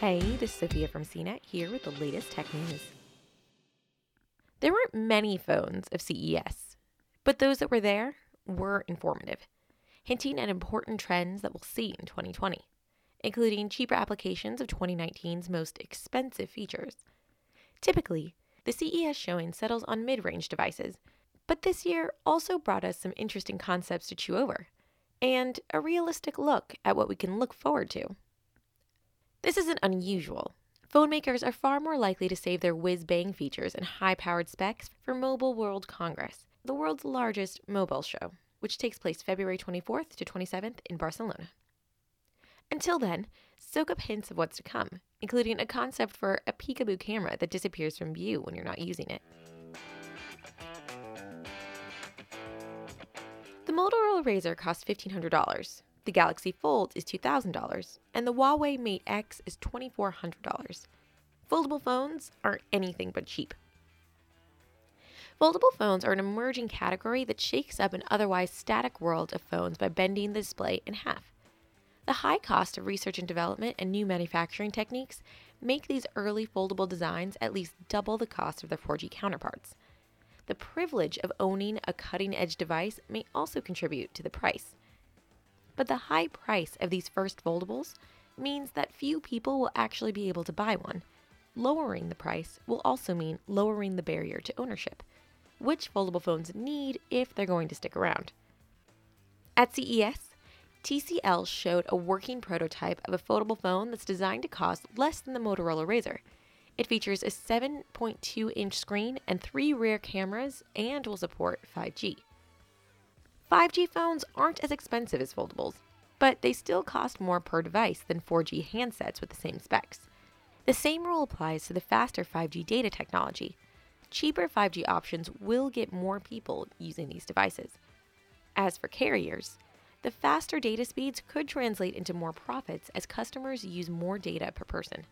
Hey, this is Sophia from CNET here with the latest tech news. There weren't many phones of CES, but those that were there were informative, hinting at important trends that we'll see in 2020, including cheaper applications of 2019's most expensive features. Typically, the CES showing settles on mid range devices, but this year also brought us some interesting concepts to chew over and a realistic look at what we can look forward to. This isn't unusual. Phone makers are far more likely to save their whiz bang features and high powered specs for Mobile World Congress, the world's largest mobile show, which takes place February 24th to 27th in Barcelona. Until then, soak up hints of what's to come, including a concept for a peekaboo camera that disappears from view when you're not using it. The Motorola Razr costs $1,500, the Galaxy Fold is $2,000, and the Huawei Mate X is $2,400. Foldable phones aren't anything but cheap. Foldable phones are an emerging category that shakes up an otherwise static world of phones by bending the display in half. The high cost of research and development and new manufacturing techniques make these early foldable designs at least double the cost of their 4G counterparts. The privilege of owning a cutting edge device may also contribute to the price. But the high price of these first foldables means that few people will actually be able to buy one. Lowering the price will also mean lowering the barrier to ownership, which foldable phones need if they're going to stick around. At CES, TCL showed a working prototype of a foldable phone that's designed to cost less than the Motorola Razr. It features a 7.2 inch screen and three rear cameras and will support 5G. 5G phones aren't as expensive as foldables, but they still cost more per device than 4G handsets with the same specs. The same rule applies to the faster 5G data technology. Cheaper 5G options will get more people using these devices. As for carriers, the faster data speeds could translate into more profits as customers use more data per person.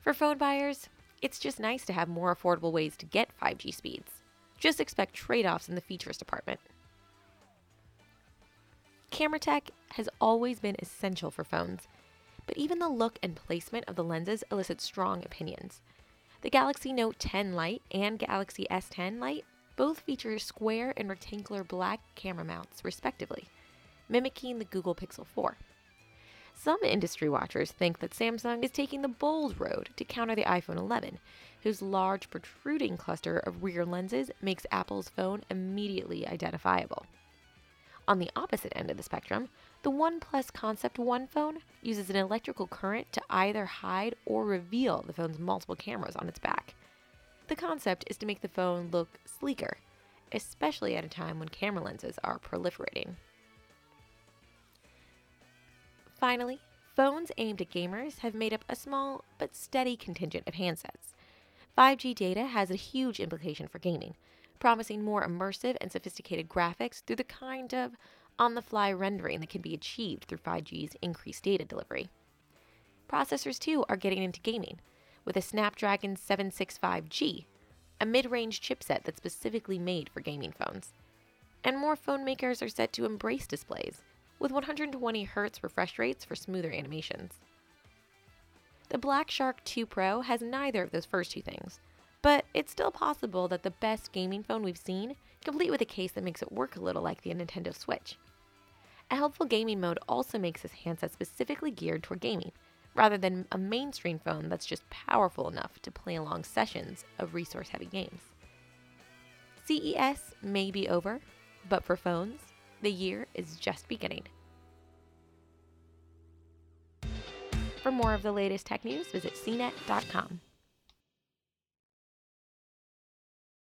For phone buyers, it's just nice to have more affordable ways to get 5G speeds. Just expect trade offs in the features department. Camera tech has always been essential for phones, but even the look and placement of the lenses elicit strong opinions. The Galaxy Note 10 Lite and Galaxy S10 Lite both feature square and rectangular black camera mounts, respectively, mimicking the Google Pixel 4. Some industry watchers think that Samsung is taking the bold road to counter the iPhone 11, whose large protruding cluster of rear lenses makes Apple's phone immediately identifiable. On the opposite end of the spectrum, the OnePlus Concept One phone uses an electrical current to either hide or reveal the phone's multiple cameras on its back. The concept is to make the phone look sleeker, especially at a time when camera lenses are proliferating. Finally, phones aimed at gamers have made up a small but steady contingent of handsets. 5G data has a huge implication for gaming, promising more immersive and sophisticated graphics through the kind of on the fly rendering that can be achieved through 5G's increased data delivery. Processors, too, are getting into gaming, with a Snapdragon 765G, a mid range chipset that's specifically made for gaming phones. And more phone makers are set to embrace displays, with 120 Hz refresh rates for smoother animations. The Black Shark 2 Pro has neither of those first two things, but it's still possible that the best gaming phone we've seen, complete with a case that makes it work a little like the Nintendo Switch. A helpful gaming mode also makes this handset specifically geared toward gaming, rather than a mainstream phone that's just powerful enough to play along sessions of resource heavy games. CES may be over, but for phones, the year is just beginning. For more of the latest tech news, visit cnet.com.